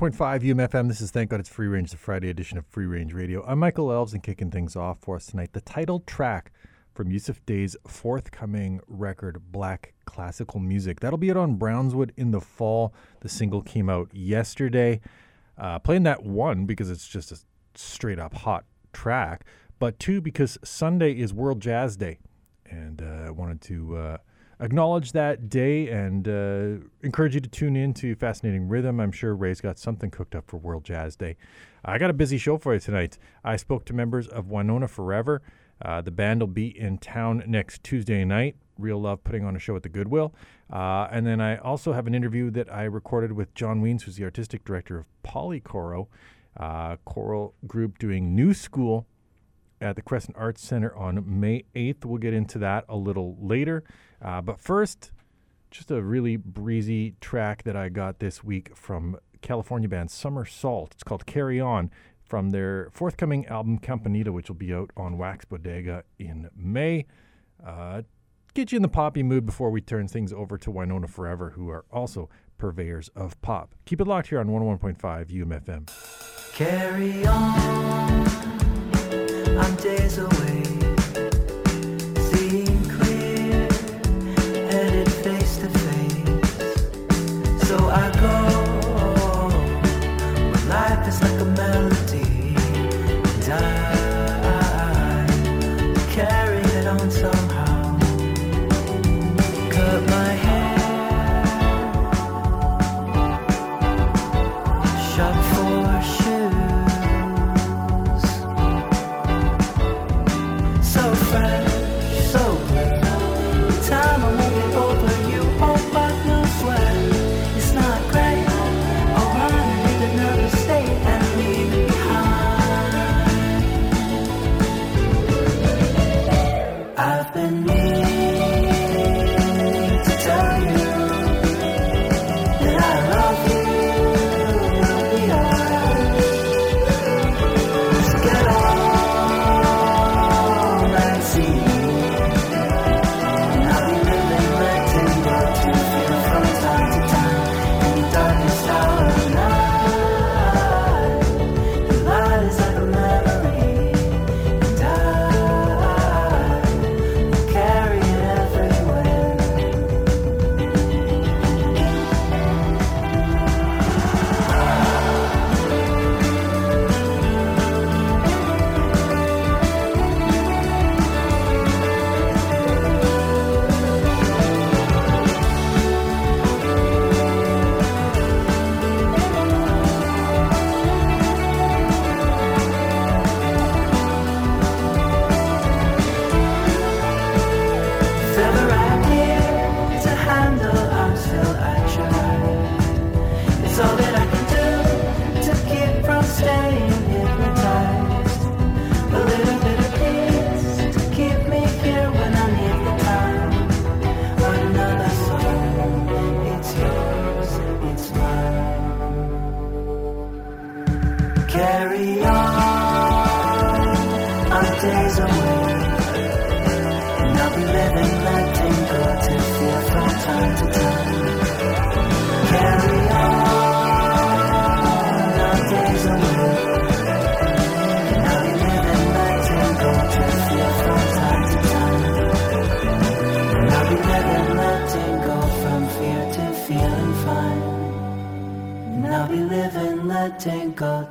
101.5 UMFM. This is Thank God It's Free Range, the Friday edition of Free Range Radio. I'm Michael Elves and kicking things off for us tonight. The title track from Yussef Dayes forthcoming record, Black Classical Music. That'll be out on Brownswood in the fall. The single came out yesterday. Uh, playing that one because it's just a straight up hot track, but two because Sunday is World Jazz Day. And uh, I wanted to. Uh, acknowledge that day and uh, encourage you to tune in to Fascinating Rhythm. I'm sure Ray's got something cooked up for World Jazz Day. I got a busy show for you tonight. I spoke to members of Winona Forever. Uh, the band will be in town next Tuesday night. Real Love putting on a show at the Good Will. Uh, and then I also have an interview that I recorded with John Wiens, who's the artistic director of Polycoro, uh, choral group doing New School at the Crescent Arts Center on May 8th. We'll get into that a little later. Uh, but first, just a really breezy track that I got this week from California band Summer Salt. It's called Carry On from their forthcoming album Campanita, which will be out on Wax Bodega in May. Uh, get you in the poppy mood before we turn things over to Winona Forever, who are also purveyors of pop. Keep it locked here on 101.5 UMFM. Carry on, I'm days away.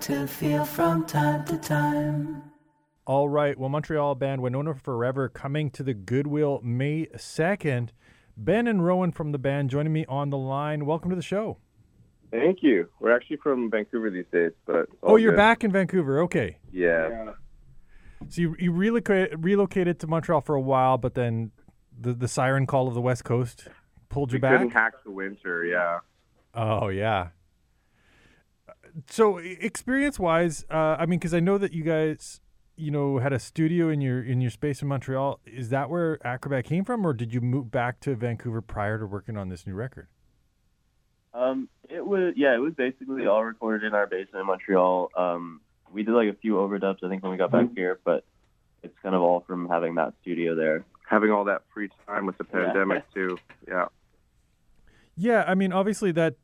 To feel from time to time. All right. Well, Montreal band Winona Forever coming to the Good Will May 2nd. Ben and Rowan from the band joining me on the line. Welcome to the show. Thank you. We're actually from Vancouver these days, but Oh, you're good. back in Vancouver. Okay. Yeah. So you, you relocated, relocated to Montreal for a while, but then the, the siren call of the West Coast pulled you We back? couldn't hack the winter. Yeah. Oh yeah. So experience wise, uh, I mean, because I know that you guys, you know, had a studio in your in your space in Montreal. Is that where Acrobat came from, or did you move back to Vancouver prior to working on this new record? Um, it was yeah, it was basically all recorded in our basement in Montreal. Um, we did like a few overdubs, I think, when we got back here, but it's kind of all from having that studio there. Having all that free time with the Yeah. pandemic too. Yeah. Yeah, I mean, obviously that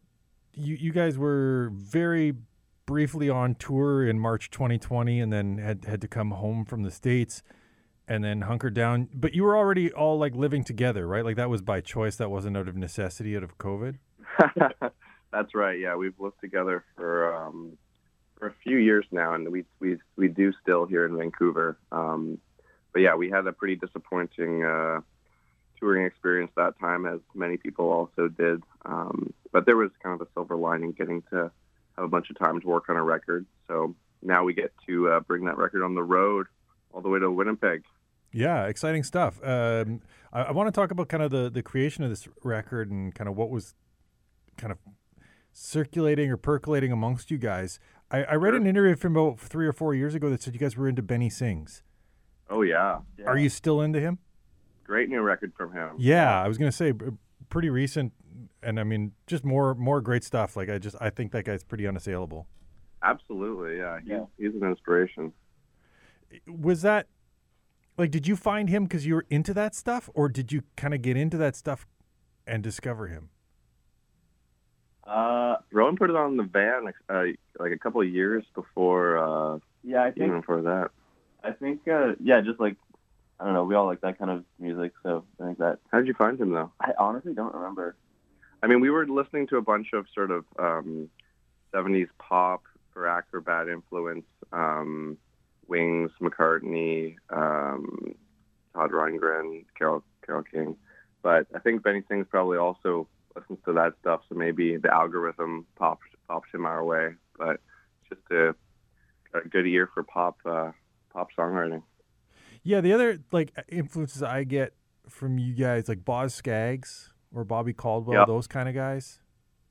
you you guys were very briefly on tour in March 2020, and then had had to come home from the states, and then hunkered down. But you were already all like living together, right? Like that was by choice. That wasn't out of necessity, out of COVID. That's right. Yeah, we've lived together for um, for a few years now, and we we we do still here in Vancouver. Um, but yeah, we had a pretty disappointing uh, touring experience that time, as many people also did. Um, but there was kind of a silver lining getting to have a bunch of time to work on a record. So now we get to uh, bring that record on the road all the way to Winnipeg. Yeah, exciting stuff. Um, I, I want to talk about kind of the the creation of this record and kind of what was kind of circulating or percolating amongst you guys. I, I read Sure. an interview from about three or four years ago that said you guys were into Benny Sings. Oh yeah, Are you still into him? Great new record from him. Yeah, I was gonna say pretty recent, and I mean just more more great stuff. Like I just I think that guy's pretty unassailable. Absolutely. Yeah, he's, Yeah. he's an inspiration. Was that like did you find him because you were into that stuff, or did you kind of get into that stuff and discover him? Uh, Rowan put it on the van uh, like a couple of years before, uh, yeah, I think even before that. I think uh, yeah, just like I don't know, we all like that kind of music, so I think that How did you find him though? I honestly don't remember. I mean, we were listening to a bunch of sort of um, 70s pop for Acrobat influence, um, Wings, McCartney, um, Todd Rundgren, Carol Carole King. But I think Benny Sings probably also listens to that stuff, so maybe the algorithm popped popped him our way. But just a, a good ear for pop uh, pop songwriting. Yeah, the other like influences I get from you guys, like Boz Scaggs or Bobby Caldwell, Yeah. those kind of guys.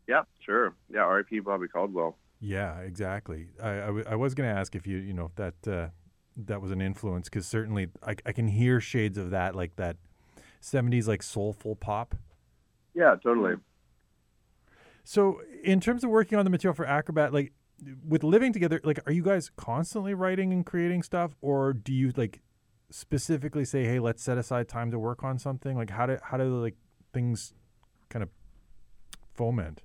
Yeah, sure. Yeah, R.I.P. Bobby Caldwell. Yeah, exactly. I, I, w- I was going to ask if you, you know, if that uh, that was an influence because certainly I, I can hear shades of that, like that '70s like soulful pop. Yeah, totally. So, in terms of working on the material for Acrobat, like with living together, like are you guys constantly writing and creating stuff, or do you like specifically say, "Hey, let's set aside time to work on something"? Like how do how do like things kind of foment?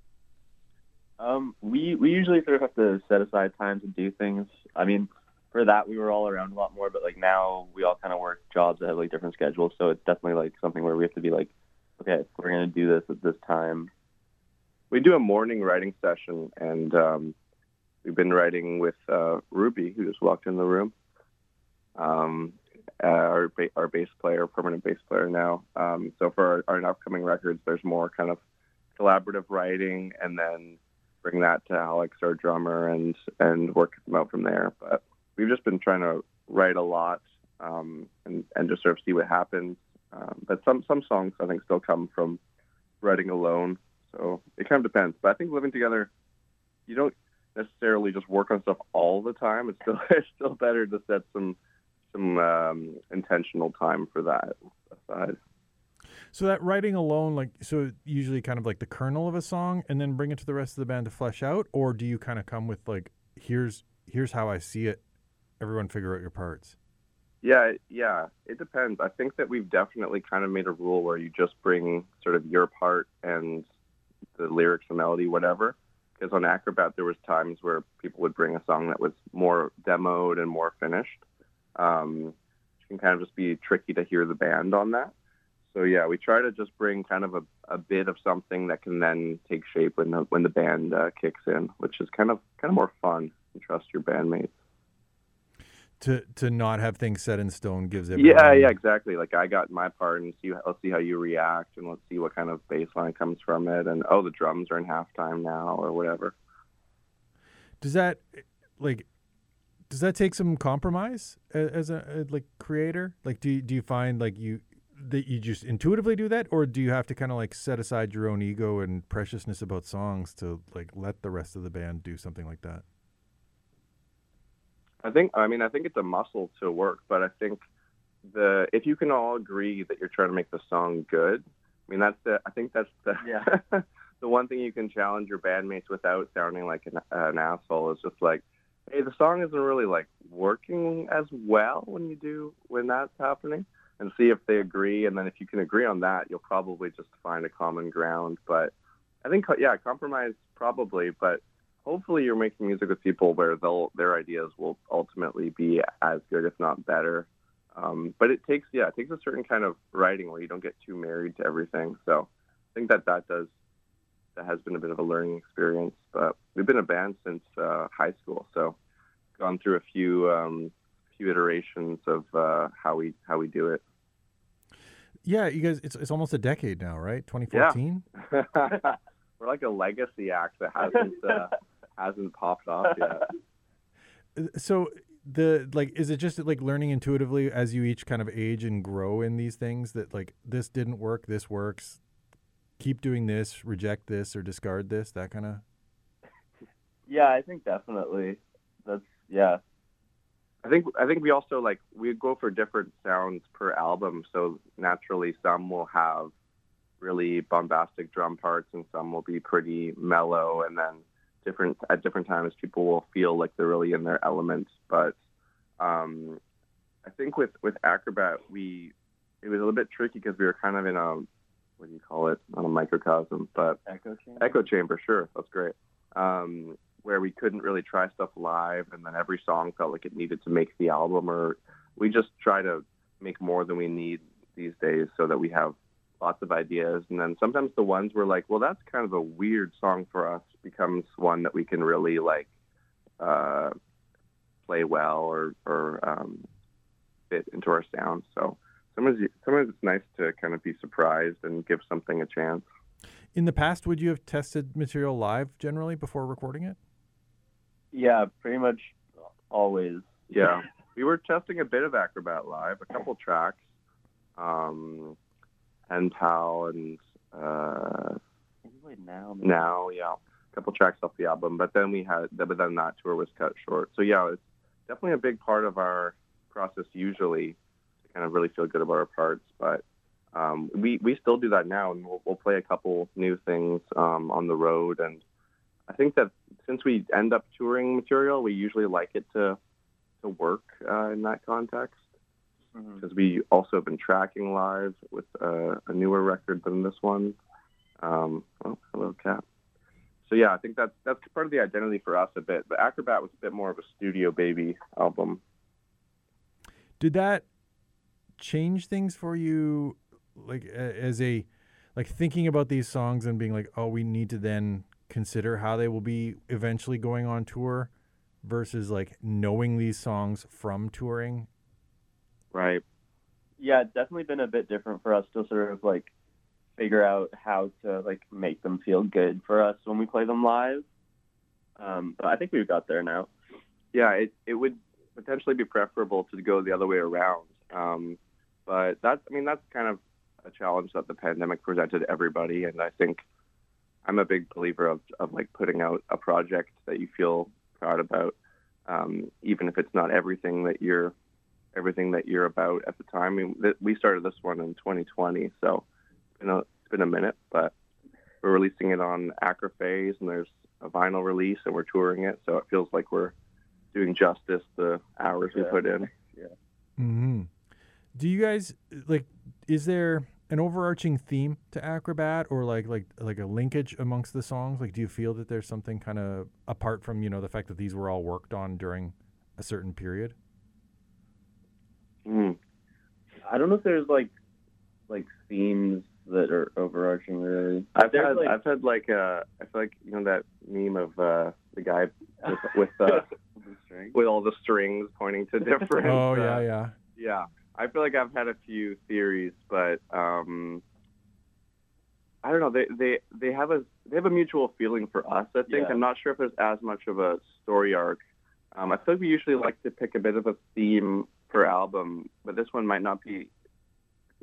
Um, we we usually sort of have to set aside time to do things. I mean, for that we were all around a lot more, but like now we all kind of work jobs that have like different schedules, so it's definitely like something where we have to be like, okay, we're gonna do this at this time. we do a morning writing session, and um, we've been writing with uh, Ruby, who just walked in the room. Um, uh, our our bass player, permanent bass player now. Um, so for our, our upcoming records, there's more kind of collaborative writing, and then bring that to Alex, our drummer, and and work them out from there. But we've just been trying to write a lot um, and and just sort of see what happens. Um, but some some songs I think still come from writing alone. So it kind of depends. But I think living together, you don't necessarily just work on stuff all the time. It's still it's still better to set some some um, intentional time for that aside. So that writing alone, like, so usually kind of like the kernel of a song, and then bring it to the rest of the band to flesh out, or do you kind of come with like, here's here's how I see it, everyone figure out your parts. Yeah, yeah, it depends. I think that we've definitely kind of made a rule where you just bring sort of your part and the lyrics, the melody, whatever. Because on Acrobat, there was times where people would bring a song that was more demoed and more finished. Um, it can kind of just be tricky to hear the band on that. So yeah, we try to just bring kind of a, a bit of something that can then take shape when the when the band uh, kicks in, which is kind of kind of more fun. And trust your bandmates. To to not have things set in stone gives everyone. Yeah, yeah, exactly. Like I got my part, and see, let's see how you react, and let's see what kind of bass line comes from it, and oh, the drums are in halftime now, or whatever. Does that like does that take some compromise a- as a, a like creator? Like, do you, do you find like you that you just intuitively do that, or do you have to kind of like set aside your own ego and preciousness about songs to like let the rest of the band do something like that? I think, I mean, I think it's a muscle to work, but I think the if you can all agree that you're trying to make the song good, I mean, that's the, I think that's the, Yeah. the one thing you can challenge your bandmates without sounding like an, an asshole is just like, hey, the song isn't really like working as well when you do when that's happening, and see if they agree. And then if you can agree on that, you'll probably just find a common ground. But I think yeah, compromise probably, but hopefully you're making music with people where they'll their ideas will ultimately be as good, if not better. Um, but it takes yeah, it takes a certain kind of writing where you don't get too married to everything. So I think that that does that has been a bit of a learning experience. But we've been a band since uh, high school, so gone through a few um, few iterations of uh, how we how we do it. Yeah, you guys, it's it's almost a decade now, right? 2014. We're like a legacy act that hasn't uh, hasn't popped off yet. So the like, is it just like learning intuitively as you each kind of age and grow in these things that like this didn't work, this works, keep doing this, reject this, or discard this, that kind of. Yeah, I think definitely. That's yeah. I think I think we also like we go for different sounds per album, so naturally some will have really bombastic drum parts and some will be pretty mellow and then different at different times people will feel like they're really in their element. But um, I think with with Acrobat we it was a little bit tricky because we were kind of in a what do you call it? Not a microcosm, but Echo chamber. Echo Chamber, sure, that's great. Um, where we couldn't really try stuff live, and then every song felt like it needed to make the album, or we just try to make more than we need these days, so that we have lots of ideas. And then sometimes the ones we're like, well, that's kind of a weird song for us, becomes one that we can really like uh, play well or or um, fit into our sound. So sometimes sometimes it's nice to kind of be surprised and give something a chance. In the past, would you have tested material live generally before recording it? Yeah, pretty much always. Yeah, we were testing a bit of Acrobat Live, a couple tracks, um, and Pal and uh, Maybe now. maybe- now, yeah, a couple tracks off the album. But then we had, but then that tour was cut short. So yeah, it's definitely a big part of our process usually to kind of really feel good about our parts. But um, we we still do that now, and we'll, we'll play a couple new things um, on the road. And I think that since we end up touring material, we usually like it to to work uh, in that context because we also have been tracking live with uh, a newer record than this one. Um, oh, hello, cat. So yeah, I think that's that's part of the identity for us a bit. But Acrobat was a bit more of a studio baby album. Did that change things for you, like as a, like thinking about these songs and being like, oh, we need to then consider how they will be eventually going on tour, versus like knowing these songs from touring. Right. Yeah, it's definitely been a bit different for us to sort of like figure out how to like make them feel good for us when we play them live. Um, but I think we've got there now. Yeah, it it would potentially be preferable to go the other way around. Um, but that's I mean that's kind of a challenge that the pandemic presented everybody, and I think I'm a big believer of of like putting out a project that you feel proud about, um, even if it's not everything that you're everything that you're about at the time. I mean, th- we started this one in 2020, so it's been a, it's been a minute, but we're releasing it on Acrophase, and there's a vinyl release, and we're touring it, so it feels like we're doing justice the hours we put in. Mm-hmm. Do you guys like? Is there an overarching theme to Acrobat, or like like like a linkage amongst the songs? Like, do you feel that there's something kind of apart from you know the fact that these were all worked on during a certain period? Mm. I don't know if there's like like themes that are overarching really. I've There's, had like- I've had like uh I feel like you know that meme of uh the guy with, with uh with all the strings pointing to different. Oh uh, yeah, yeah. Yeah, I feel like I've had a few theories, but um, I don't know. They they they have a they have a mutual feeling for us. I think Yeah. I'm not sure if there's as much of a story arc. Um, I feel like we usually like to pick a bit of a theme per album, but this one might not be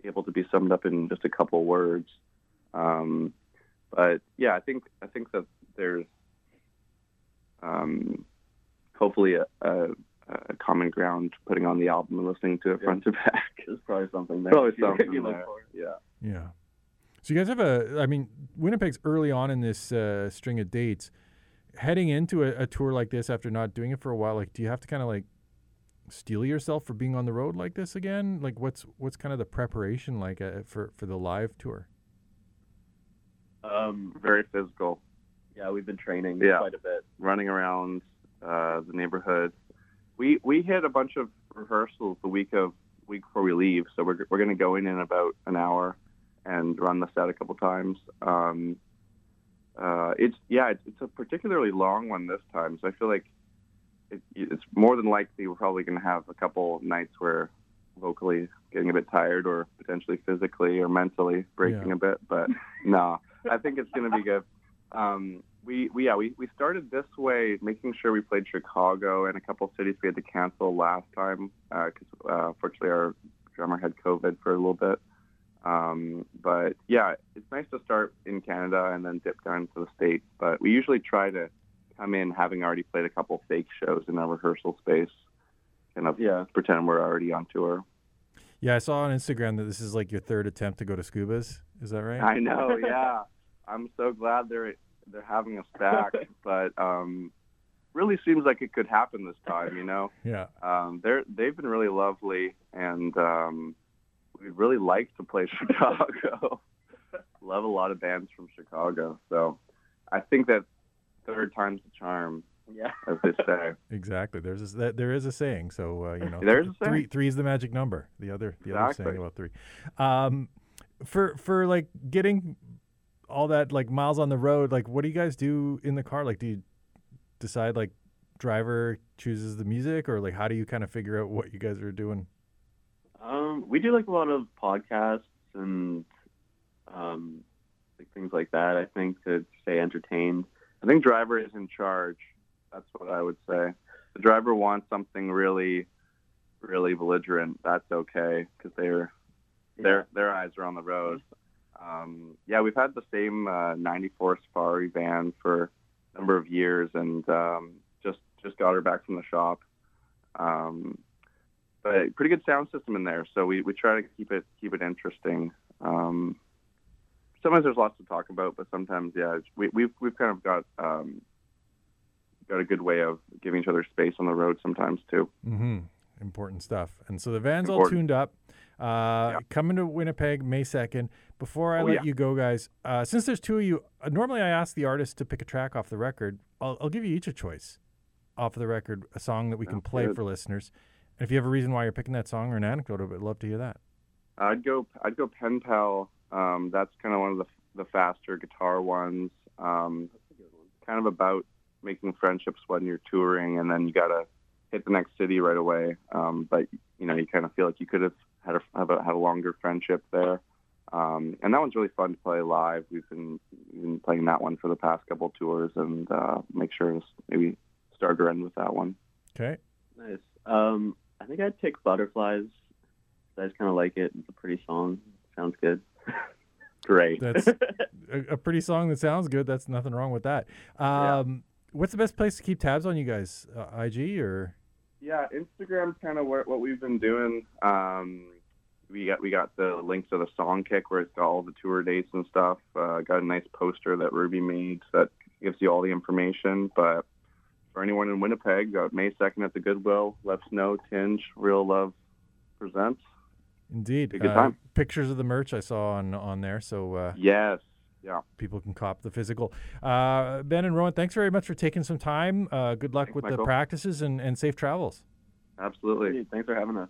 able to be summed up in just a couple words. Um, but yeah, I think I think that there's um, hopefully a, a, a common ground putting on the album and listening to it front to back. There's probably something there. Probably if you- something you look there. for. Yeah. Yeah. So you guys have a, I mean, Winnipeg's early on in this uh, string of dates. Heading into a, a tour like this after not doing it for a while, like, do you have to kind of like steel yourself for being on the road like this again? Like, what's what's kind of the preparation like uh, for for the live tour? Um, Very physical, yeah, we've been training Yeah. quite a bit. running around uh, the neighborhood. We we hit a bunch of rehearsals the week of week before we leave, so we're we're going to go in in about an hour and run the set a couple times. Um, uh, it's yeah, it's, it's a particularly long one this time, so I feel like it, it's more than likely we're probably going to have a couple nights where vocally getting a bit tired or potentially physically or mentally breaking Yeah. a bit, but no, I think it's going to be good. Um, we, we yeah we, we started this way, making sure we played Chicago and a couple cities we had to cancel last time because uh, fortunately our drummer had COVID for a little bit. Um, but yeah, it's nice to start in Canada and then dip down to the states. But we usually try to come in having already played a couple fake shows in our rehearsal space, kind of Yeah. pretend we're already on tour. Yeah, I saw on Instagram that this is like your third attempt to go to Schubas. Is that right? I know, yeah. I'm so glad they're they're having us back, but um, really seems like it could happen this time. You know, yeah. um, they're they've been really lovely, and um, we'd really like to play Chicago. Love a lot of bands from Chicago, so I think that third time's the charm, Yeah. as they say. Exactly. There's a, there is a saying. So uh, you know, There's three three is the magic number. The other the other saying about three. Um, for for like getting all that like miles on the road, like what do you guys do in the car? Like, do you decide like driver chooses the music, or like how do you kind of figure out what you guys are doing? Um, we do like a lot of podcasts and um, like things like that. I think to stay entertained. I think driver is in charge. That's what I would say. The driver wants something really, really belligerent. That's okay because they're their their eyes are on the road. Um, yeah, we've had the same uh, 94 Safari van for a number of years, and um, just just got her back from the shop. Um, but pretty good sound system in there, so we, we try to keep it keep it interesting. Um, sometimes there's lots to talk about, but sometimes yeah, we, we've we've kind of got um, got a good way of giving each other space on the road sometimes too. Mm-hmm. Important stuff. And so the van's all tuned up. Uh, Yeah. Coming to Winnipeg May 2nd. Before I Oh, let yeah. you go, guys, uh, since there's two of you, uh, normally I ask the artist to pick a track off the record. I'll, I'll give you each a choice off of the record, a song that we can play good. for listeners. And if you have a reason why you're picking that song or an anecdote, I'd love to hear that. I'd go I'd go pen pal. Um, that's kind of one of the the faster guitar ones. Um, kind of about making friendships when you're touring, and then you gotta hit the next city right away. Um, but you know, you kind of feel like you could have had a have a, had a longer friendship there. Um, and that one's really fun to play live. We've been, we've been playing that one for the past couple tours, and uh, make sure to maybe start or end with that one. Okay. Nice. Um, I think I'd pick Butterflies. I just kind of like it. It's a pretty song. Sounds good. Great. That's a, a pretty song that sounds good. That's nothing wrong with that. Um, What's the best place to keep tabs on you guys? Uh, IG or? Yeah, Instagram's kind of what, what we've been doing. Um, we got we got the links to the Songkick where it's got all the tour dates and stuff. Uh, got a nice poster that Ruby made that gives you all the information. But for anyone in Winnipeg, uh, May second at the Good Will, let us know. Tinge Real Love presents. Indeed. Good Uh, time. Pictures of the merch I saw on on there, so uh, Yes, yeah. people can cop the physical. Uh, ben and Rowan, thanks very much for taking some time. Uh, good luck Thanks, with the practices and, and safe travels. Absolutely. Thanks for having us.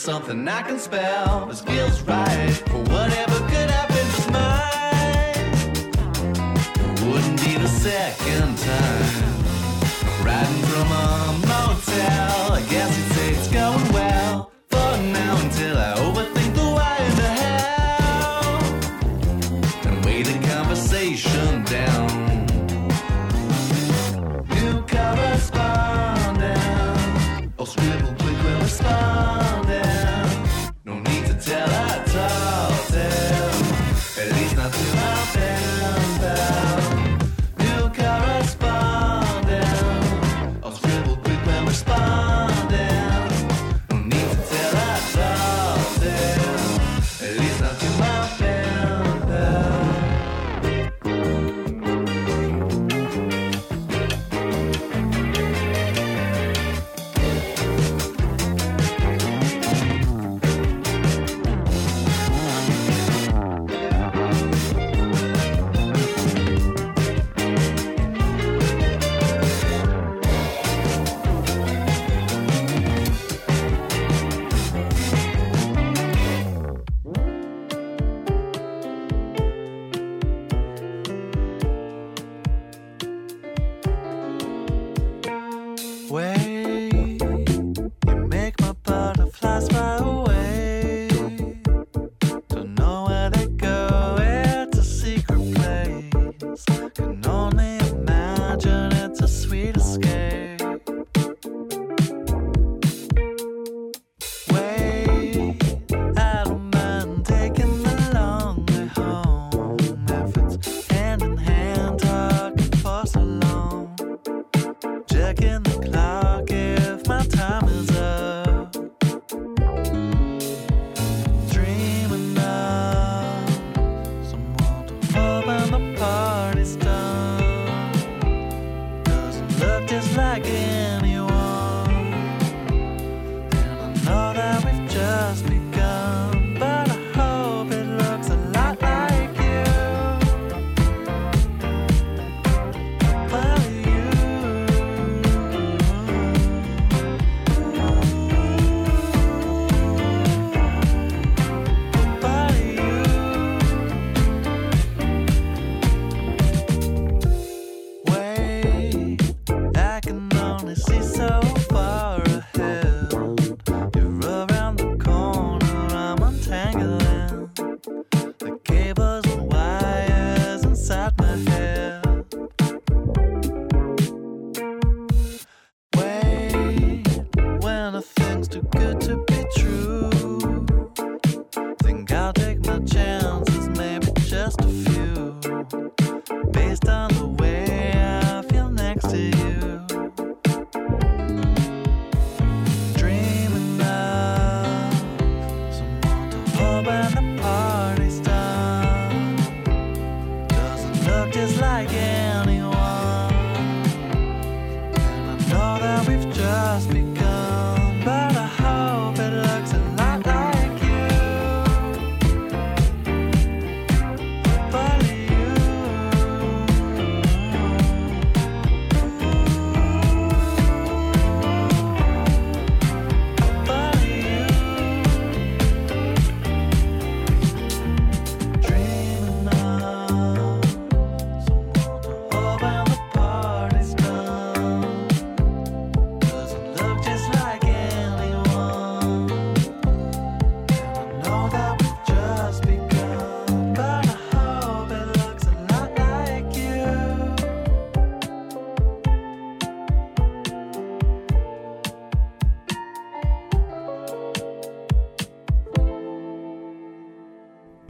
Something I can spell. This feels right for whatever could happen to mine. Wouldn't be the second time.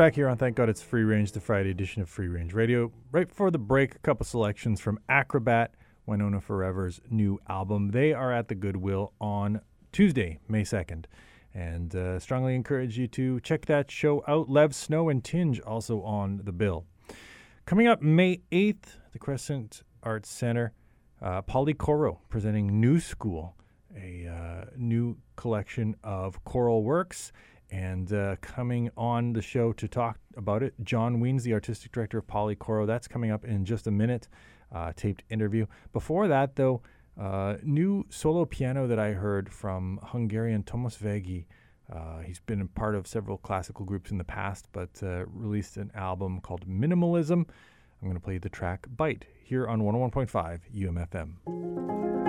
Back here on Thank God It's Free Range, the Friday edition of Free Range Radio. Right before the break, a couple selections from Acrobat, Winona Forever's new album. They are at the Good Will on Tuesday, May 2nd. And uh, strongly encourage you to check that show out. Lev Snow and Tinge also on the bill. Coming up May 8th, the Crescent Arts Center, uh, Polycoro presenting New School, a uh, new collection of choral works. And uh, coming on the show to talk about it, John Wiens, the artistic director of Polycoro. That's coming up in just a minute, uh, taped interview. Before that, though, uh, new solo piano that I heard from Hungarian Thomas Vegi, Uh, he's been a part of several classical groups in the past, but uh, released an album called Minimalism. I'm going to play the track Bite here on 101.5 UMFM.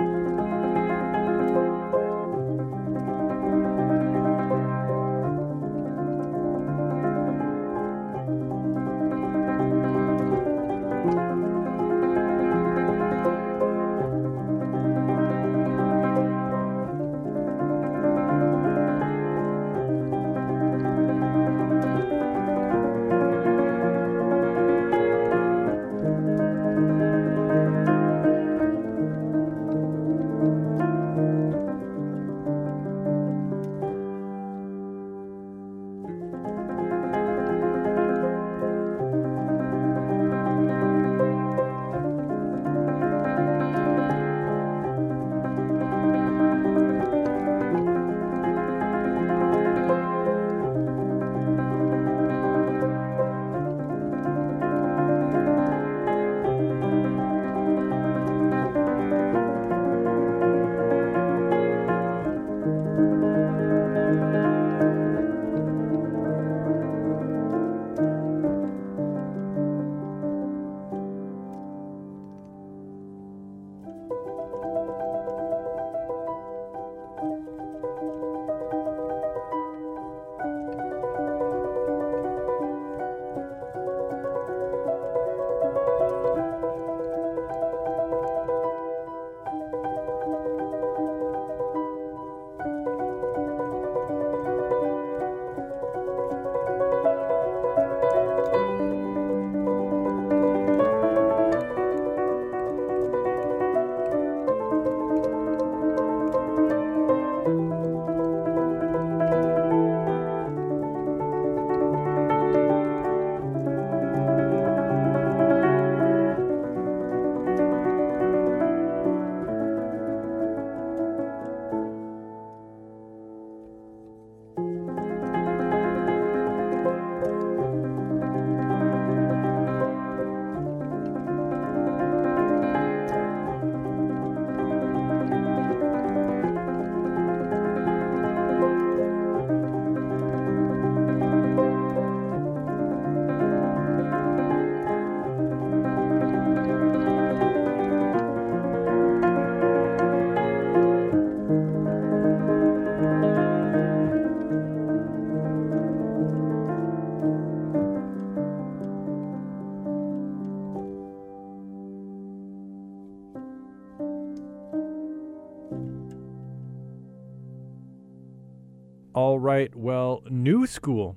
Well, New School,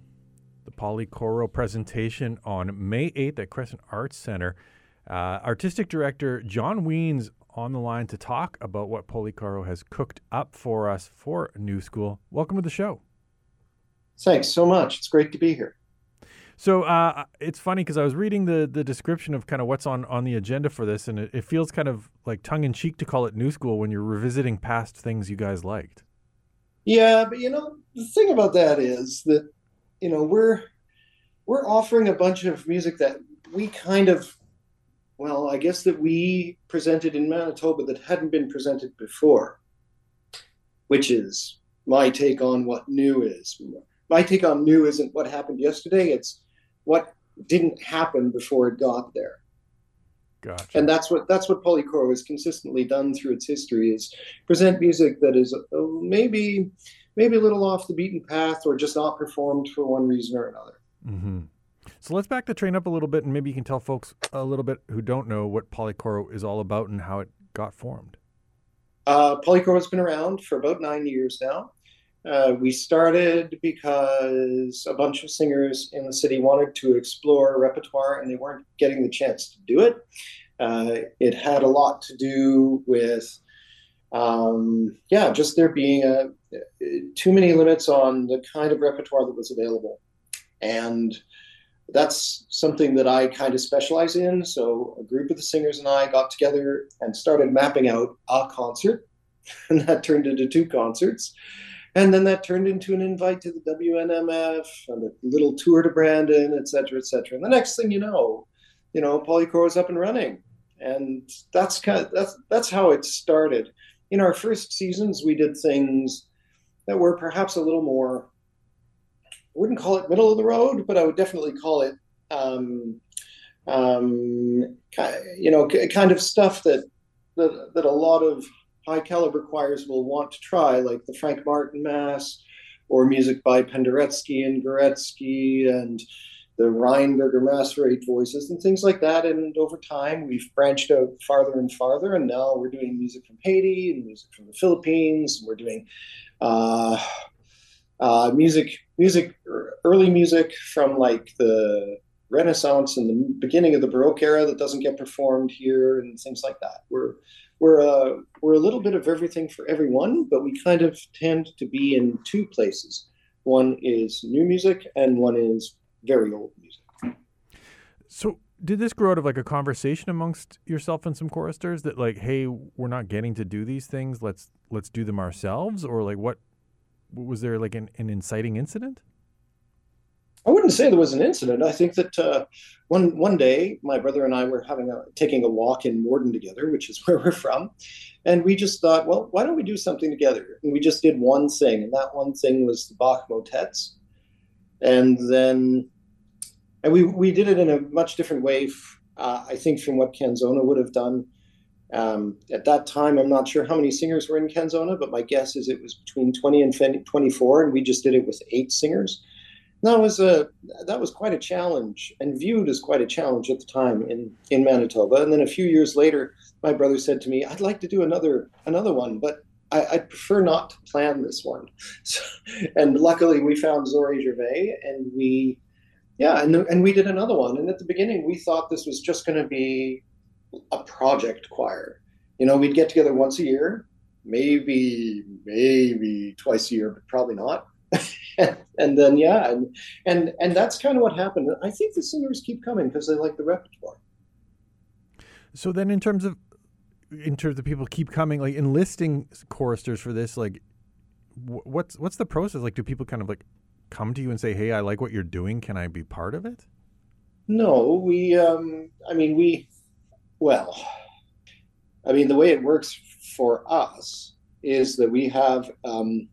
the Polycoro presentation on May 8th at Crescent Arts Center. Uh, Artistic Director John Wiens on the line to talk about what Polycoro has cooked up for us for New School. Welcome to the show. Thanks so much. It's great to be here. So uh, it's funny because I was reading the the description of kind of what's on on the agenda for this, and it, it feels kind of like tongue in cheek to call it New School when you're revisiting past things you guys liked. Yeah, but you know, the thing about that is that, you know, we're we're offering a bunch of music that we kind of well, I guess that we presented in Manitoba that hadn't been presented before, which is my take on what new is. My take on new isn't what happened yesterday, it's what didn't happen before it got there. Gotcha. and that's what that's what Polycoro has consistently done through its history is present music that is uh, maybe maybe a little off the beaten path or just not performed for one reason or another. hmm So let's back the train up a little bit, and maybe you can tell folks a little bit who don't know what Polycoro is all about and how it got formed. Uh, Polycoro has been around for about nine years now. Uh, we started because a bunch of singers in the city wanted to explore repertoire and they weren't getting the chance to do it. Uh, it had a lot to do with, um, yeah, just there being a, too many limits on the kind of repertoire that was available. And that's something that I kind of specialize in. So a group of the singers and I got together and started mapping out a concert, and that turned into two concerts. And then that turned into an invite to the WNMF and a little tour to Brandon, et cetera, et cetera. And the next thing you know, you know, Polycoro is up and running. And that's kind of, that's that's how it started. In our first seasons, we did things that were perhaps a little more I wouldn't call it middle of the road, but I would definitely call it, um, um, you know, kind of stuff that, that that a lot of high caliber choirs will want to try, like the Frank Martin Mass, or music by Penderecki and Gorecki, and the for eight voices, and things like that. And over time, we've branched out farther and farther, and now we're doing music from Haiti and music from the Philippines. And we're doing uh, uh, music, music, early music from like the Renaissance and the beginning of the Baroque era that doesn't get performed here, and things like that. We're we're uh, we're a little bit of everything for everyone, but we kind of tend to be in two places. One is new music, and one is very old music. So did this grow out of like a conversation amongst yourself and some choristers that like, hey, we're not getting to do these things. Let's let's do them ourselves, or like what? Was there like an, an inciting incident? I wouldn't say there was an incident. I think that uh, one one day my brother and I were having a taking a walk in Morden together, which is where we're from, and we just thought, well, why don't we do something together? And we just did one thing, and that one thing was the Bach motets, and then and we we did it in a much different way. Uh, I think from what Canzona would have done. Um, at that time, I'm not sure how many singers were in Canzona, but my guess is it was between 20 and 24, and we just did it with eight singers that was a that was quite a challenge and viewed as quite a challenge at the time in in Manitoba. And then a few years later, my brother said to me, "I'd like to do another another one, but I, I'd prefer not to plan this one." So, and luckily, we found Zori Gervais, and we yeah, and and we did another one. And at the beginning, we thought this was just going to be a project choir. You know, we'd get together once a year, maybe maybe twice a year, but probably not. and then yeah, and and and that's kind of what happened. I think the singers keep coming because they like the repertoire. So then, in terms of in terms of people keep coming, like enlisting choristers for this, like what's what's the process? Like, do people kind of like come to you and say, "Hey, I like what you're doing. Can I be part of it?" No, we. Um, I mean, we. Well, I mean, the way it works for us is that we have um,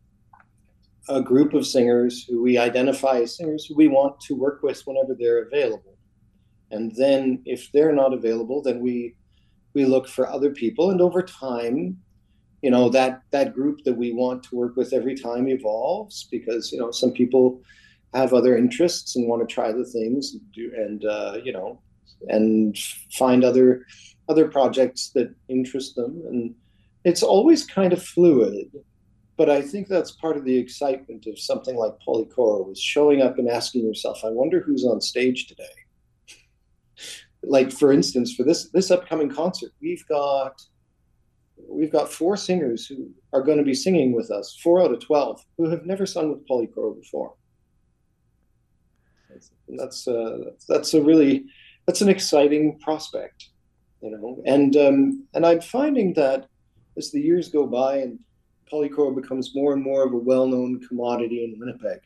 a group of singers who we identify as singers who we want to work with whenever they're available, and then if they're not available, then we we look for other people, and over time. You know that that group that we want to work with every time evolves because you know some people have other interests and want to try the things and do and uh, you know and find other other projects that interest them. And it's always kind of fluid but i think that's part of the excitement of something like polycoro is showing up and asking yourself i wonder who's on stage today. Like for instance for this this upcoming concert we've got we've got four singers who are going to be singing with us four out of 12 who have never sung with polycoro before that's uh, that's a really that's an exciting prospect, you know. And um, and I'm finding that as the years go by and polycoro becomes more and more of a well-known commodity in Winnipeg,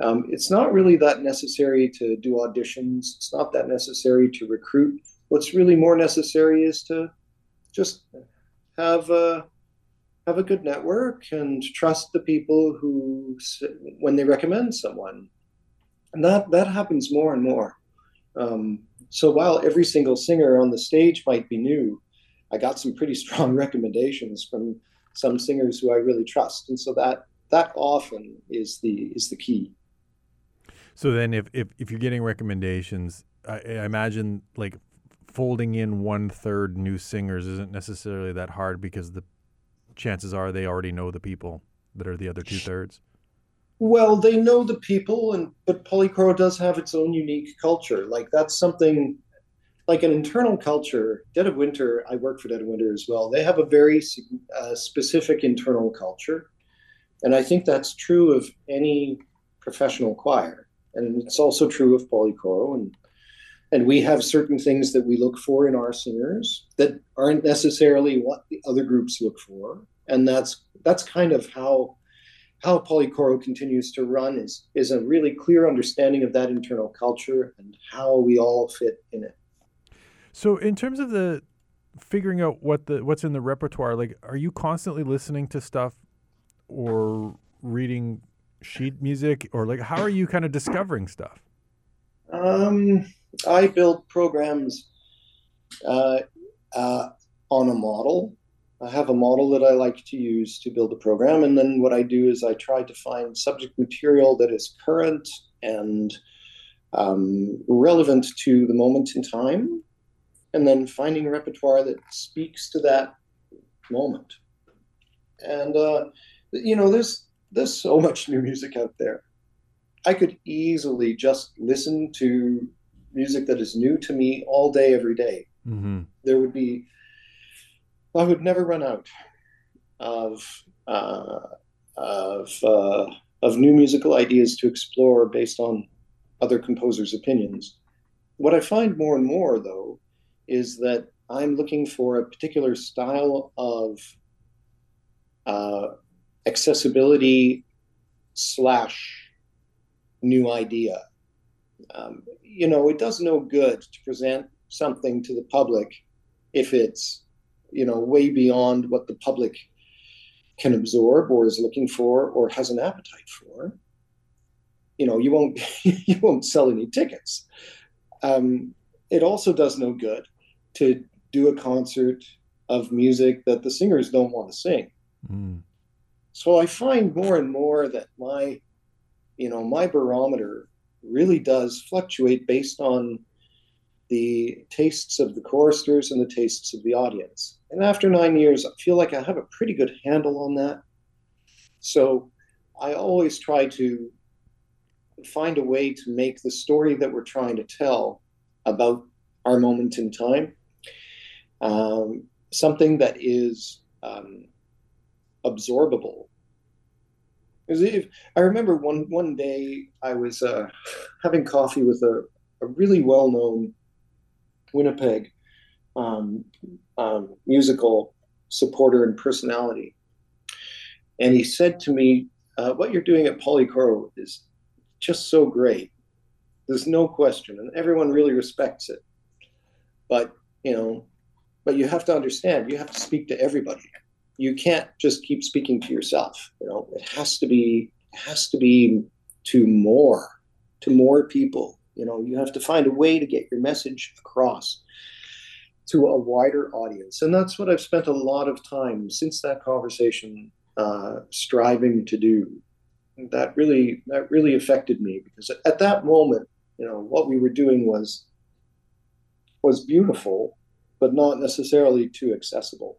um, it's not really that necessary to do auditions. It's not that necessary to recruit. What's really more necessary is to just have a have a good network and trust the people who when they recommend someone and that that happens more and more. Um, so while every single singer on the stage might be new, I got some pretty strong recommendations from some singers who I really trust, and so that that often is the is the key. So then, if if, if you're getting recommendations, I, I imagine like folding in one third new singers isn't necessarily that hard because the chances are they already know the people that are the other two thirds. Well, they know the people, and but Polycoro does have its own unique culture. Like that's something, like an internal culture. Dead of Winter, I work for Dead of Winter as well. They have a very uh, specific internal culture, and I think that's true of any professional choir, and it's also true of Polycoro. And and we have certain things that we look for in our singers that aren't necessarily what the other groups look for, and that's that's kind of how how Polycoro continues to run is is a really clear understanding of that internal culture and how we all fit in it. So in terms of the figuring out what the what's in the repertoire, like are you constantly listening to stuff or reading sheet music, or like how are you kind of discovering stuff? Um, I build programs uh, uh, on a model. I have a model that I like to use to build a program, and then what I do is I try to find subject material that is current and um, relevant to the moment in time, and then finding a repertoire that speaks to that moment. And uh, you know, there's there's so much new music out there. I could easily just listen to music that is new to me all day, every day. Mm-hmm. There would be, I would never run out of uh, of uh, of new musical ideas to explore based on other composers' opinions. What I find more and more, though, is that I'm looking for a particular style of uh, accessibility slash new idea. Um, you know, it does no good to present something to the public if it's, you know, way beyond what the public can absorb or is looking for or has an appetite for. You know, you won't you won't sell any tickets. Um, it also does no good to do a concert of music that the singers don't want to sing. Mm. So I find more and more that my, you know, my barometer really does fluctuate based on the tastes of the choristers and the tastes of the audience. And after nine years, I feel like I have a pretty good handle on that. So I always try to find a way to make the story that we're trying to tell about our moment in time um, something that is um, absorbable. I remember one one day I was uh, having coffee with a, a really well known Winnipeg um, um, musical supporter and personality, and he said to me, uh, "What you're doing at Polycoro is just so great. There's no question, and everyone really respects it. But you know, but you have to understand, you have to speak to everybody. You can't just keep speaking to yourself. You know, it has to be has to be to more, to more people. You know, you have to find a way to get your message across to a wider audience, and that's what I've spent a lot of time since that conversation uh, striving to do. That really that really affected me because at that moment, you know, what we were doing was was beautiful, but not necessarily too accessible.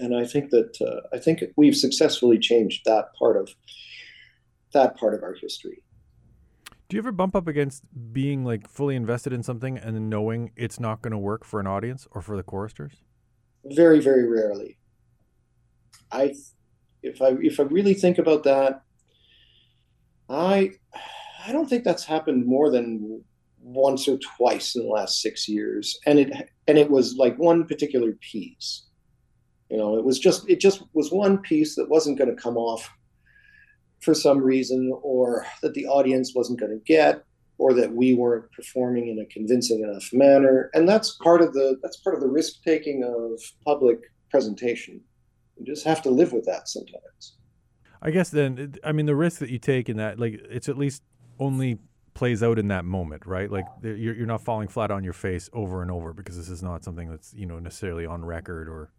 And I think that uh, I think we've successfully changed that part of that part of our history. Do you ever bump up against being like fully invested in something and then knowing it's not going to work for an audience or for the choristers? Very, very rarely. I, if I if I really think about that, I I don't think that's happened more than once or twice in the last six years, and it and it was like one particular piece. You know, it was just it just was one piece that wasn't going to come off for some reason, or that the audience wasn't going to get, or that we weren't performing in a convincing enough manner. And that's part of the that's part of the risk taking of public presentation. You just have to live with that sometimes. I guess then, I mean, the risk that you take in that, like, it's at least only plays out in that moment, right? Like, you're, you're not falling flat on your face over and over because this is not something that's, you know, necessarily on record or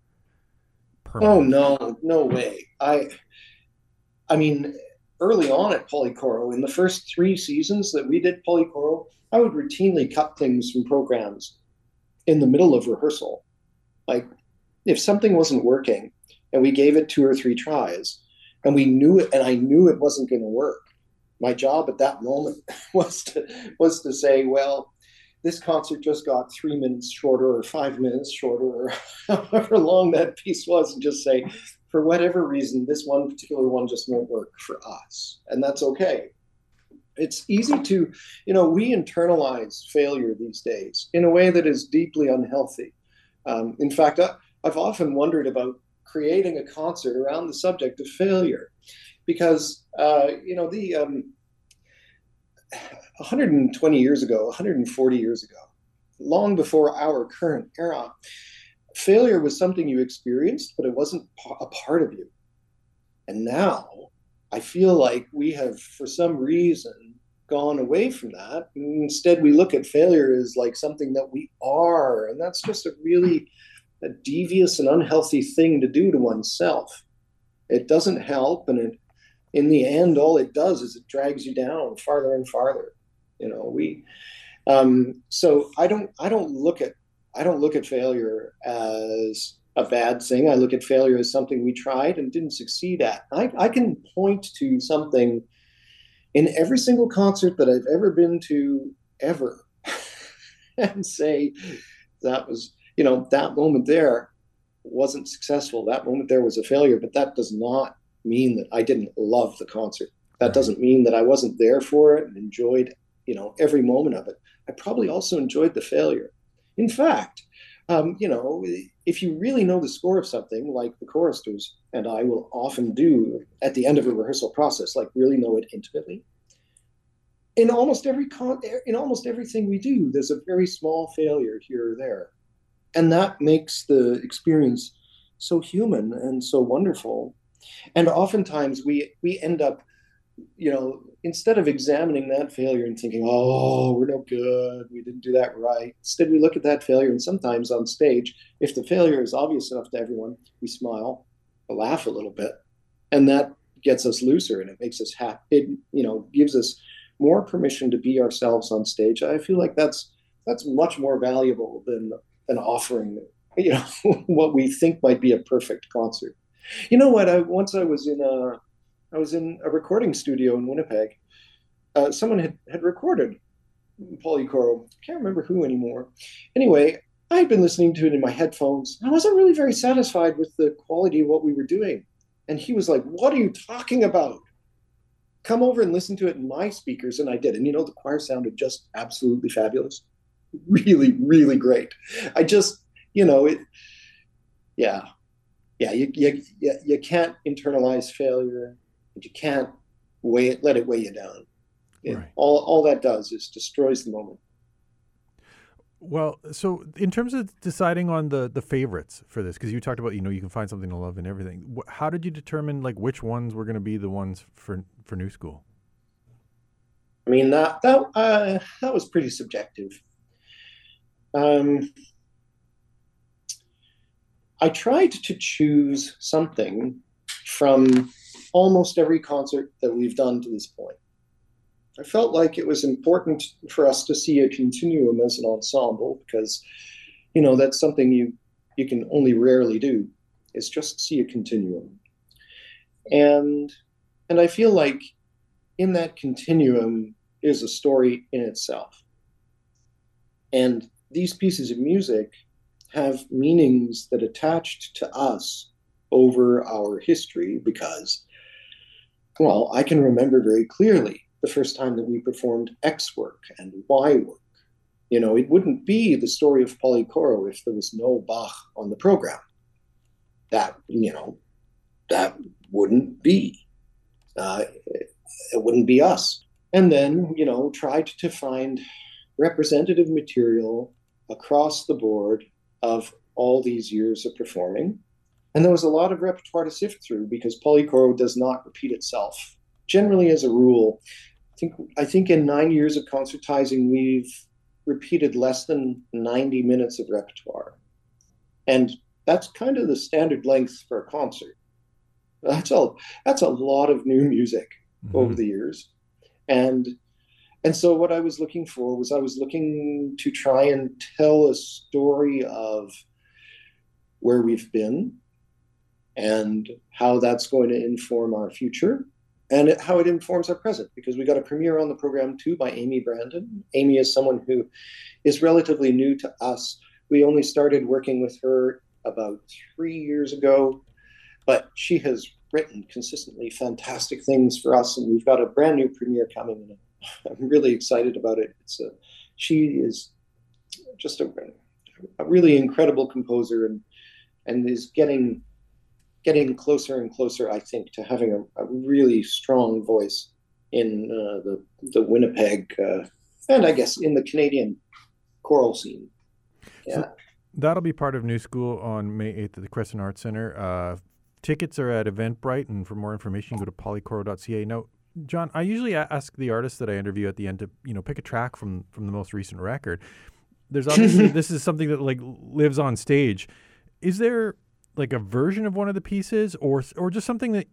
permanent. Oh no, no way. I I mean, early on at Polycoro, in the first three seasons that we did Polycoro, I would routinely cut things from programs in the middle of rehearsal. Like if something wasn't working and we gave it two or three tries and we knew it and I knew it wasn't going to work. My job at that moment was to was to say, well, this concert just got three minutes shorter or five minutes shorter or however long that piece was and just say for whatever reason this one particular one just won't work for us. And that's okay. It's easy to you know we internalize failure these days in a way that is deeply unhealthy. Um, in fact I, i've often wondered about creating a concert around the subject of failure because uh, you know the um, 120 years ago 140 years ago long before our current era failure was something you experienced but it wasn't a part of you and now I feel like we have, for some reason, gone away from that. Instead, we look at failure as like something that we are, and that's just a really a devious and unhealthy thing to do to oneself. It doesn't help, and it, in the end, all it does is it drags you down farther and farther. You know, we. Um, so I don't. I don't look at. I don't look at failure as a bad thing. I look at failure as something we tried and didn't succeed at. I, I can point to something in every single concert that I've ever been to, ever, and say that was, you know, that moment there wasn't successful. That moment there was a failure, but that does not mean that I didn't love the concert. That doesn't mean that I wasn't there for it and enjoyed, you know, every moment of it. I probably also enjoyed the failure. In fact, um, you know, if you really know the score of something, like the choristers and I will often do at the end of a rehearsal process, like really know it intimately. In almost every con- in almost everything we do, there's a very small failure here or there, and that makes the experience so human and so wonderful. And oftentimes we we end up, you know, instead of examining that failure and thinking, oh, we're no good, we didn't do that right, instead we look at that failure and sometimes on stage, if the failure is obvious enough to everyone, we smile, laugh a little bit, and that gets us looser and it makes us happy. It, you know, gives us more permission to be ourselves on stage. I feel like that's that's much more valuable than an offering, you know, what we think might be a perfect concert. You know what? I once I was in a I was in a recording studio in Winnipeg. Uh, someone had, had recorded Polycoro. Can't remember who anymore. Anyway, I had been listening to it in my headphones. I wasn't really very satisfied with the quality of what we were doing. And he was like, What are you talking about? Come over and listen to it in my speakers. And I did. And you know, the choir sounded just absolutely fabulous. Really, really great. I just, you know, it, yeah. Yeah, you, you, you can't internalize failure but you can't weigh it, let it weigh you down. It, Right. All all that does is destroys the moment. Well, so in terms of deciding on the the favorites for this, because you talked about you know you can find something to love in everything. How did you determine like which ones were going to be the ones for for New School? I mean that that uh, that was pretty subjective. Um, I tried to choose something from almost every concert that we've done to this point. I felt like it was important for us to see a continuum as an ensemble because, you know, that's something you you can only rarely do is just see a continuum. And and I feel like in that continuum is a story in itself. And these pieces of music have meanings that attached to us over our history because, well, I can remember very clearly the first time that we performed X work and Y work. You know, it wouldn't be the story of Polycoro if there was no Bach on the program. That, you know, that wouldn't be. Uh, it wouldn't be us. And then, you know, tried to find representative material across the board of all these years of performing. And there was a lot of repertoire to sift through because Polycoro does not repeat itself. Generally, as a rule, I think I think in nine years of concertizing, we've repeated less than 90 minutes of repertoire. And that's kind of the standard length for a concert. That's a that's a lot of new music mm-hmm. over the years. And and so what I was looking for was I was looking to try and tell a story of where we've been and how that's going to inform our future and it, how it informs our present because we got a premiere on the program too by Amy Brandon. Amy is someone who is relatively new to us. We only started working with her about three years ago, but she has written consistently fantastic things for us, and we've got a brand new premiere coming. And I'm really excited about it. It's a, she is just a, a really incredible composer, and and is getting getting closer and closer, I think, to having a, a really strong voice in uh, the the Winnipeg uh, and I guess in the Canadian choral scene. Yeah. That'll be part of New School on May 8th at the Crescent Arts Center. Uh, tickets are at Eventbrite, and for more information, go to polycoro.ca. Now, John, I usually ask the artists that I interview at the end to you know pick a track from from the most recent record. There's obviously this is something that like lives on stage. Is there like a version of one of the pieces, or or just something that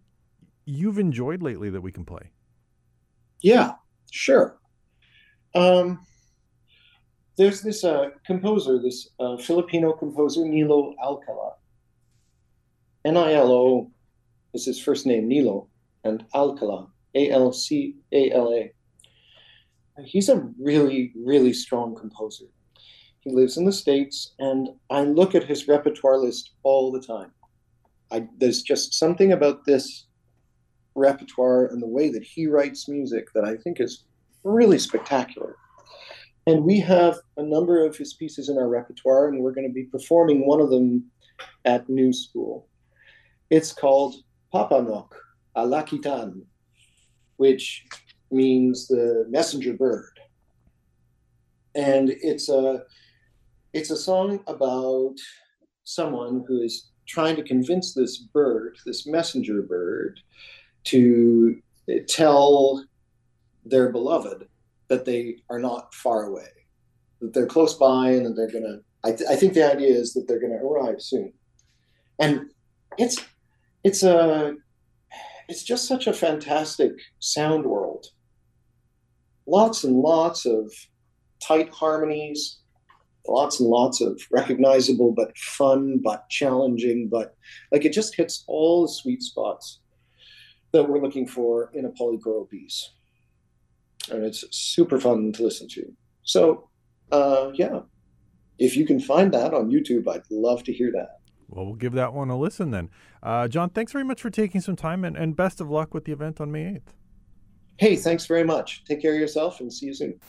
you've enjoyed lately that we can play? Yeah, sure. Um, there's this uh, composer, this uh, Filipino composer, Nilo Alcala. N I L O is his first name, Nilo, and Alcala, A L C A L A. He's a really, really strong composer. He lives in the States, and I look at his repertoire list all the time. I, there's just something about this repertoire and the way that he writes music that I think is really spectacular. And we have a number of his pieces in our repertoire, and we're going to be performing one of them at New School. It's called Papanok Alakitan, which means the messenger bird. And it's a it's a song about someone who is trying to convince this bird, this messenger bird, to tell their beloved that they are not far away, that they're close by, and that they're gonna. I, th- I think the idea is that they're gonna arrive soon, and it's it's a it's just such a fantastic sound world. Lots and lots of tight harmonies, lots and lots of recognizable but fun but challenging, but like it just hits all the sweet spots that we're looking for in a polychoral piece. And it's super fun to listen to. So, uh, yeah, if you can find that on YouTube, I'd love to hear that. Well, we'll give that one a listen then. Uh, John, thanks very much for taking some time, and, and best of luck with the event on May 8th. Hey, thanks very much. Take care of yourself and see you soon.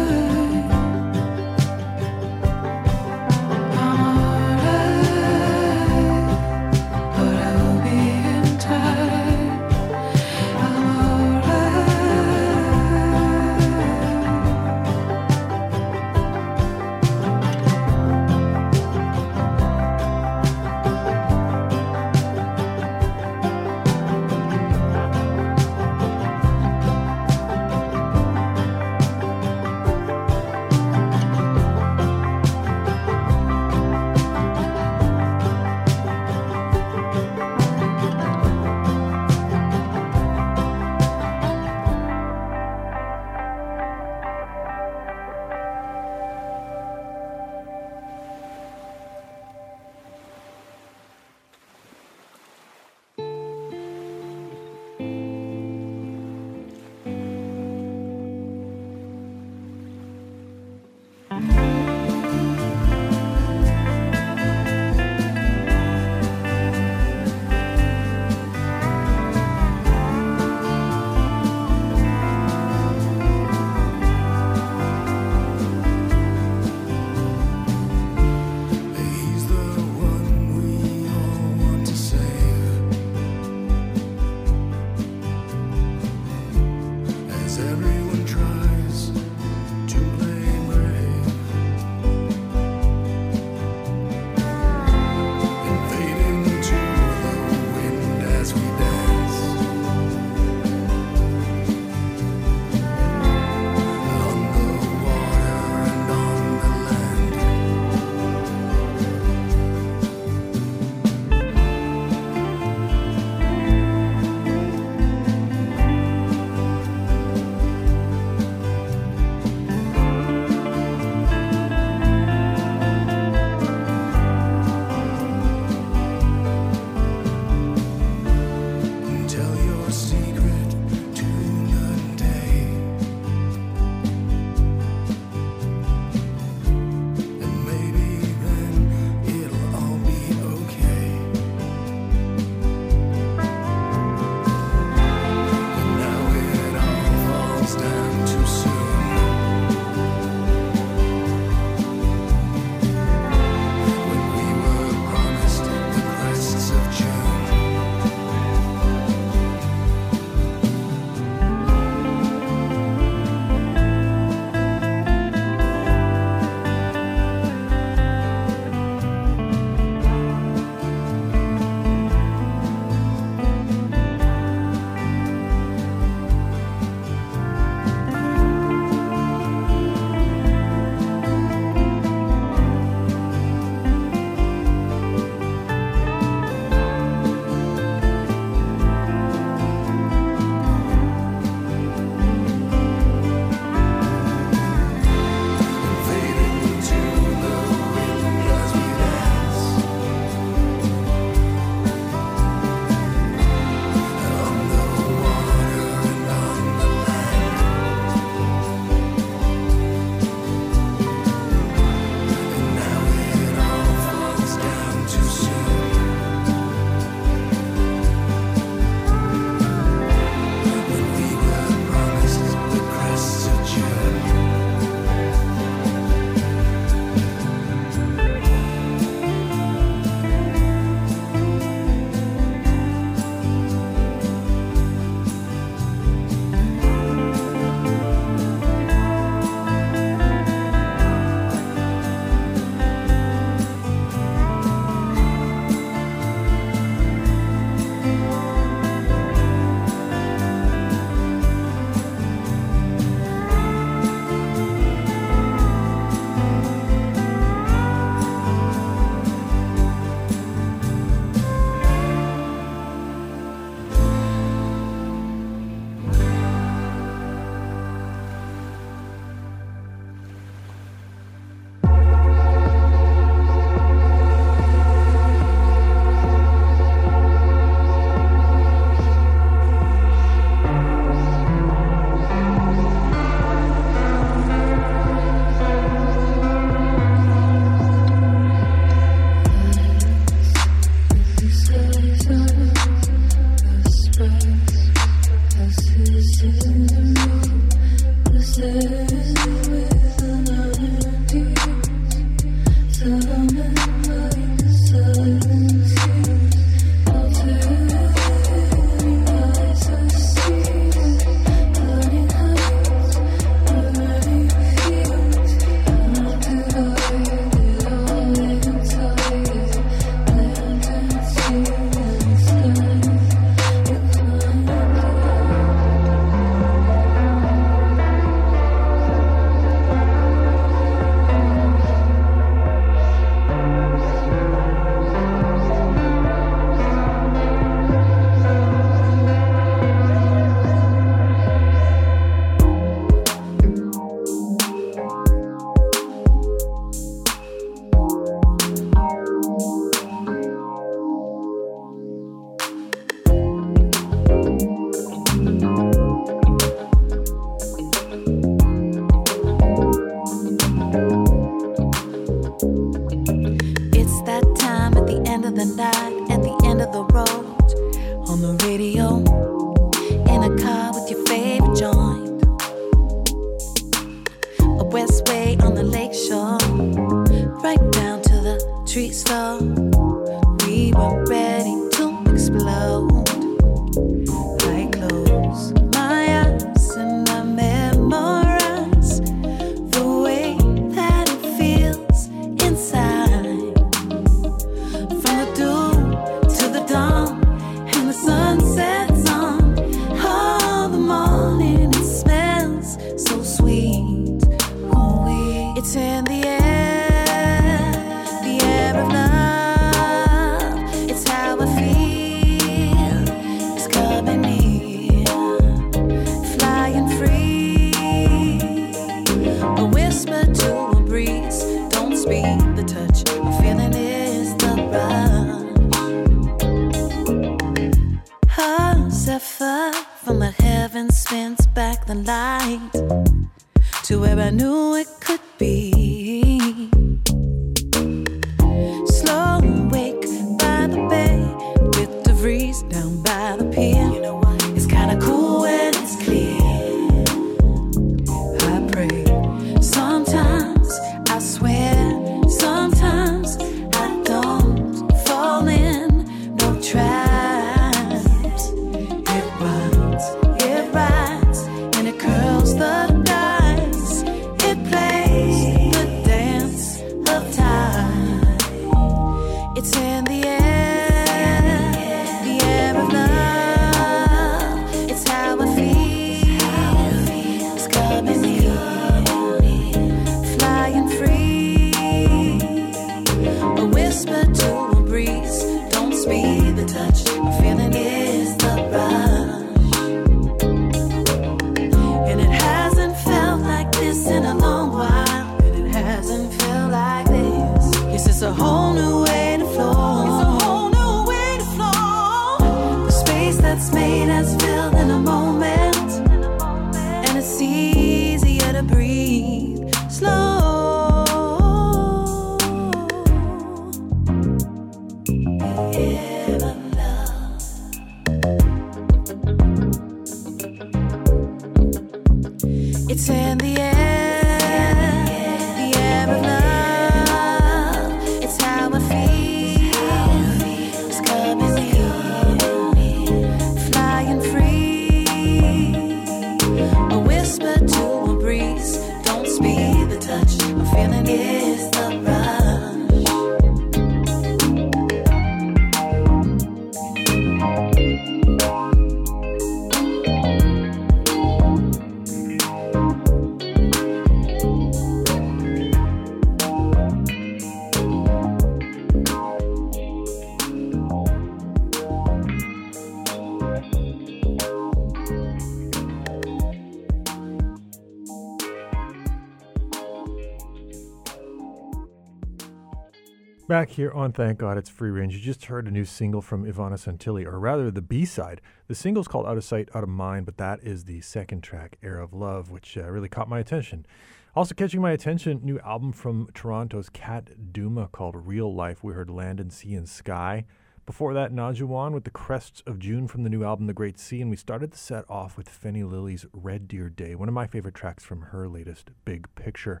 Back here on Thank God It's Free Range, you just heard a new single from Ivana Santilli, or rather the B side. The single's called Out of Sight, Out of Mind, but that is the second track, Air of Love, which uh, really caught my attention. Also catching my attention, new album from Toronto's Cat Duma called Real Life. We heard Land and Sea and Sky. Before that, Najuan with the Crests of June from the new album The Great Sea, and we started the set off with Fenne Lily's Red Deer Day, one of my favorite tracks from her latest Big Picture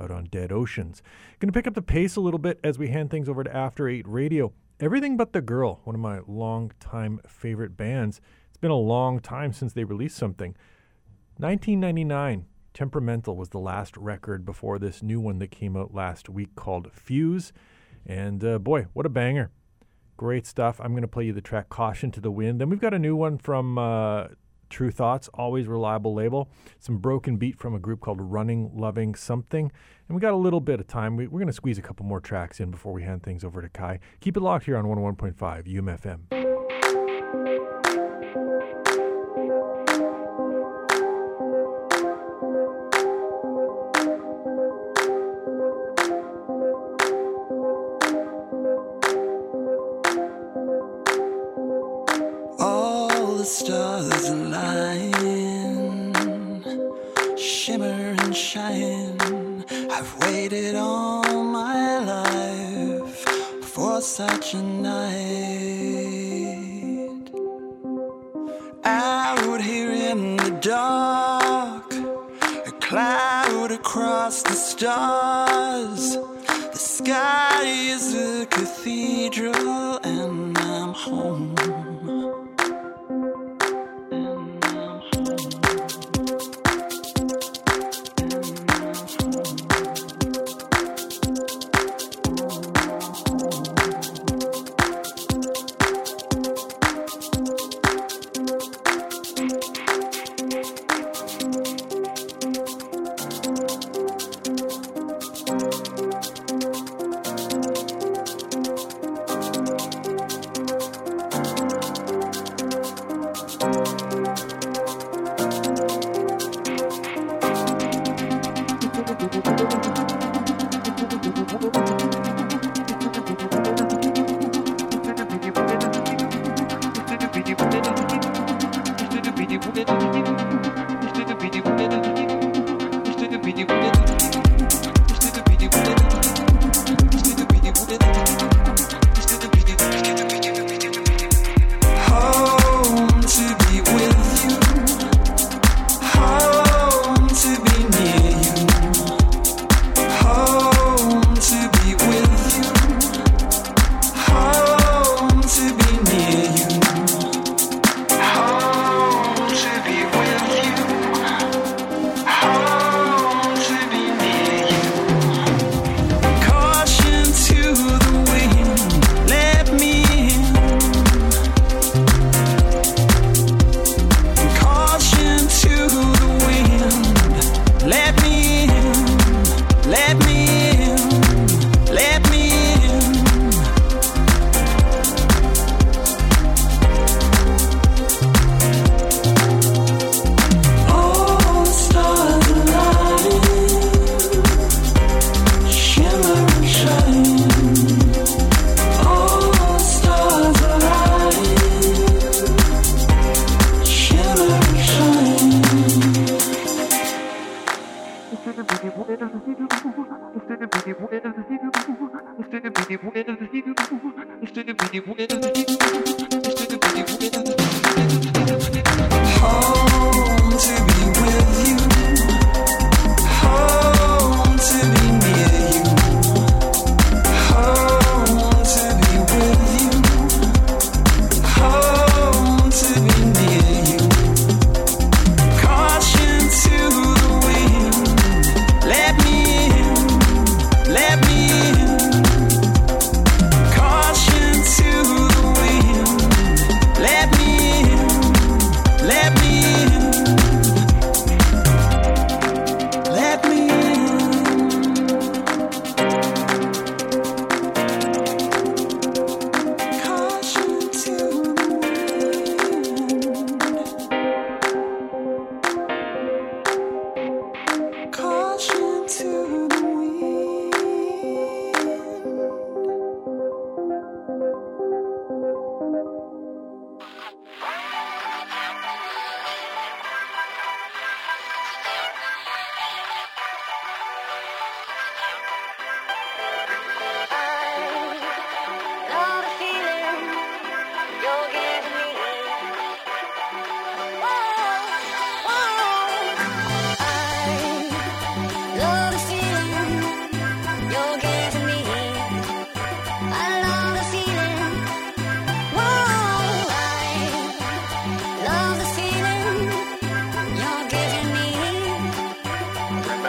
out on Dead Oceans. Going to pick up the pace a little bit as we hand things over to After Eight Radio. Everything But the Girl, one of my long-time favorite bands. It's been a long time since they released something. 1999, Temperamental was the last record before this new one that came out last week called Fuse. And uh, boy, what a banger. Great stuff. I'm going to play you the track Caution to the Wind. Then we've got a new one from uh, Tru Thoughts, always reliable label. Some broken beat from a group called Running Loving Something. And we got a little bit of time. We, we're going to squeeze a couple more tracks in before we hand things over to Kai. Keep it locked here on 101.5 UMFM.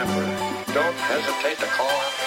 Don't hesitate to call.